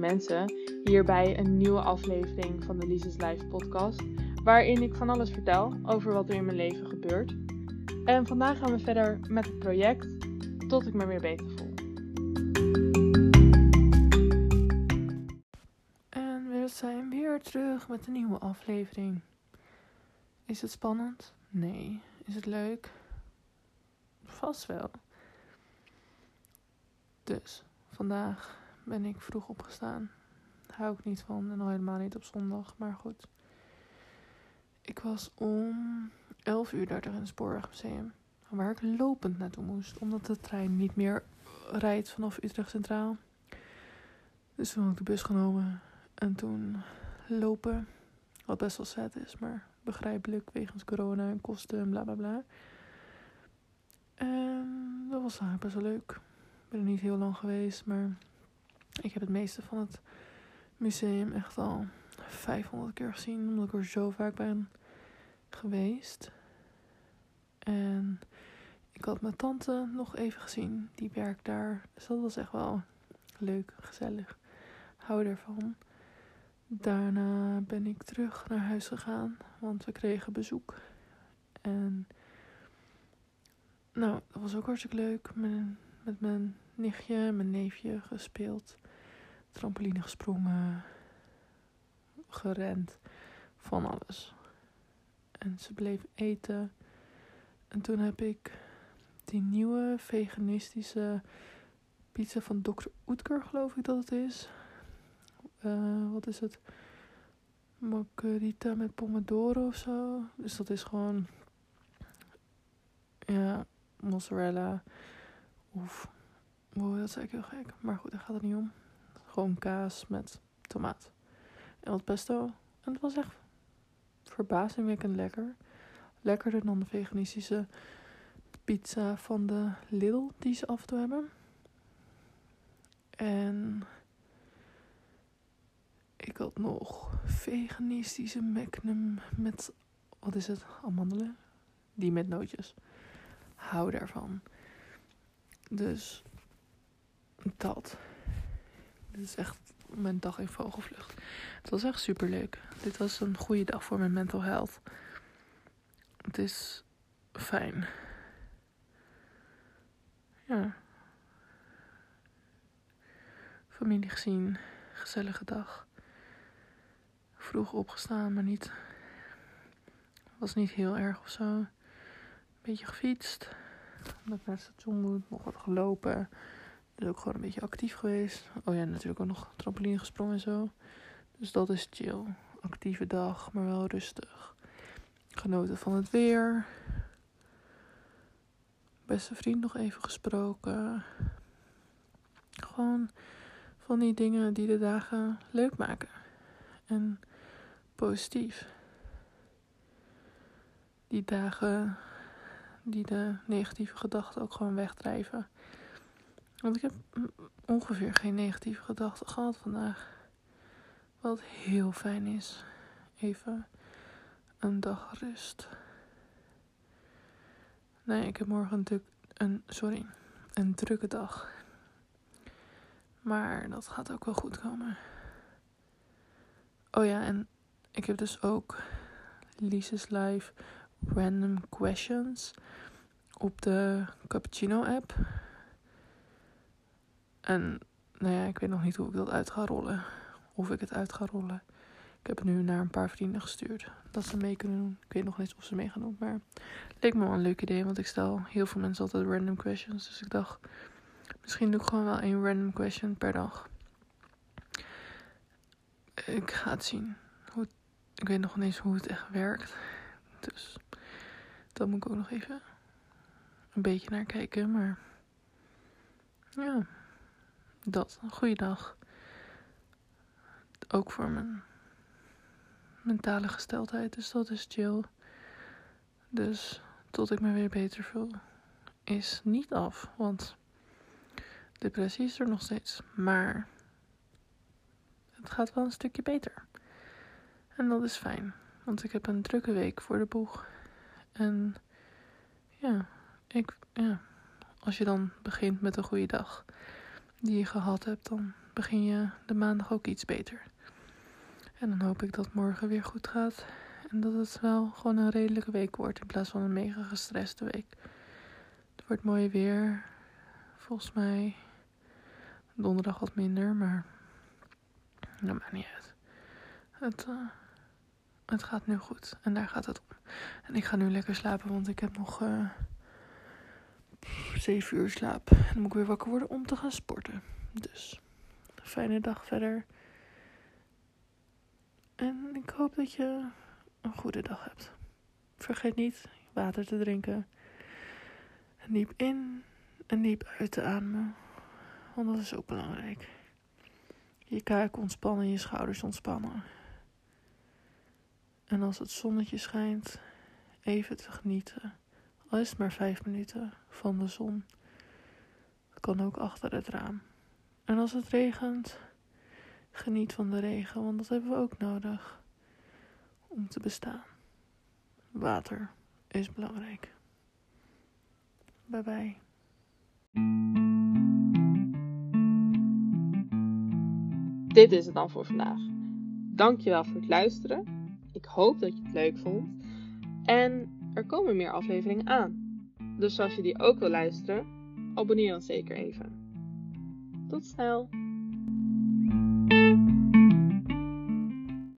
mensen, hierbij een nieuwe aflevering van de Lises Live podcast, waarin ik van alles vertel over wat er in mijn leven gebeurt. En vandaag gaan we verder met het project tot ik me weer beter voel. En we zijn weer terug met een nieuwe aflevering. Is het spannend? Nee. Is het leuk? Vast wel. Dus, vandaag ben ik vroeg opgestaan. Daar hou ik niet van en al helemaal niet op zondag, maar goed. Ik was om 11 uur daar in het Spoorwegmuseum. Waar ik lopend naartoe moest, omdat de trein niet meer rijdt vanaf Utrecht Centraal. Dus toen heb ik de bus genomen en toen lopen. Wat best wel sad is, maar begrijpelijk wegens corona en kosten en bla bla bla. En dat was eigenlijk best wel leuk. Ik ben er niet heel lang geweest, maar ik heb het meeste van het museum echt al 500 keer gezien, omdat ik er zo vaak ben geweest. En ik had mijn tante nog even gezien, die werkt daar. Dus dat was echt wel leuk, gezellig. Hou ervan. Daarna ben ik terug naar huis gegaan, want we kregen bezoek. En nou, dat was ook hartstikke leuk. Met, met mijn nichtje mijn neefje gespeeld. Trampoline gesprongen. Gerend. Van alles. En ze bleef eten. En toen heb ik die nieuwe veganistische pizza van Dr. Oetker, geloof ik dat het is. Uh, wat is het? Margarita met pomodoro of zo. Dus dat is gewoon. Ja, mozzarella. Of. Dat is eigenlijk heel gek. Maar goed, daar gaat het niet om. Gewoon kaas met tomaat. En wat pesto. En het was echt verbazingwekkend lekker. Lekkerder dan de veganistische pizza van de Lidl die ze af en hebben. En ik had nog veganistische magnum met, wat is het, amandelen? Die met nootjes. Hou daarvan. Dus dat. Dit is echt mijn dag in vogelvlucht. Het was echt super leuk. Dit was een goede dag voor mijn mental health. Het is fijn. Ja. Familie gezien. Gezellige dag. Vroeg opgestaan, maar niet. Was niet heel erg of zo. Beetje gefietst. Omdat ik naar het station moet. Nog wat gelopen. Dus ook gewoon een beetje actief geweest. Oh ja, natuurlijk ook nog trampoline gesprongen en zo. Dus dat is chill. Actieve dag, maar wel rustig. Genoten van het weer. Beste vriend nog even gesproken. Gewoon van die dingen die de dagen leuk maken. En positief. Die dagen die de negatieve gedachten ook gewoon wegdrijven. Want ik heb ongeveer geen negatieve gedachten gehad vandaag. Wat heel fijn is. Even een dag rust. Nee, ik heb morgen natuurlijk een, sorry, een drukke dag. Maar dat gaat ook wel goed komen. Oh ja, en ik heb dus ook Lisa's Live Random Questions op de Cappuccino app. En nou ja, ik weet nog niet hoe ik dat uit ga rollen. Of ik het uit ga rollen. Ik heb het nu naar een paar vrienden gestuurd. Dat ze mee kunnen doen. Ik weet nog niet of ze mee gaan doen. Maar het leek me wel een leuk idee. Want ik stel heel veel mensen altijd random questions. Dus ik dacht, misschien doe ik gewoon wel één random question per dag. Ik ga het zien. Hoe ik weet nog niet eens hoe het echt werkt. Dus daar moet ik ook nog even een beetje naar kijken. Maar ja dat. Een goede dag. Ook voor mijn mentale gesteldheid. Dus dat is chill. Dus tot ik me weer beter voel. Is niet af. Want depressie is er nog steeds. Maar het gaat wel een stukje beter. En dat is fijn. Want ik heb een drukke week voor de boeg. En ja, ik, ja, als je dan begint met een goede dag die je gehad hebt, dan begin je de maandag ook iets beter. En dan hoop ik dat morgen weer goed gaat. En dat het wel gewoon een redelijke week wordt in plaats van een mega gestreste week. Het wordt mooi weer. Volgens mij donderdag wat minder, maar dat maakt niet uit. Het, uh, het gaat nu goed en daar gaat het om. En ik ga nu lekker slapen, want ik heb nog uh, 7 uur slaap. En dan moet ik weer wakker worden om te gaan sporten. Dus, fijne dag verder. En ik hoop dat je een goede dag hebt. Vergeet niet water te drinken. Diep in en diep uit te ademen. Want dat is ook belangrijk. Je kaak ontspannen, je schouders ontspannen. En als het zonnetje schijnt, even te genieten. Al is het maar vijf minuten van de zon. Kan ook achter het raam. En als het regent, geniet van de regen, want dat hebben we ook nodig om te bestaan. Water is belangrijk. Bye bye. Dit is het dan voor vandaag. Dankjewel voor het luisteren. Ik hoop dat je het leuk vond. En er komen meer afleveringen aan. Dus als je die ook wil luisteren, abonneer dan zeker even. Tot snel!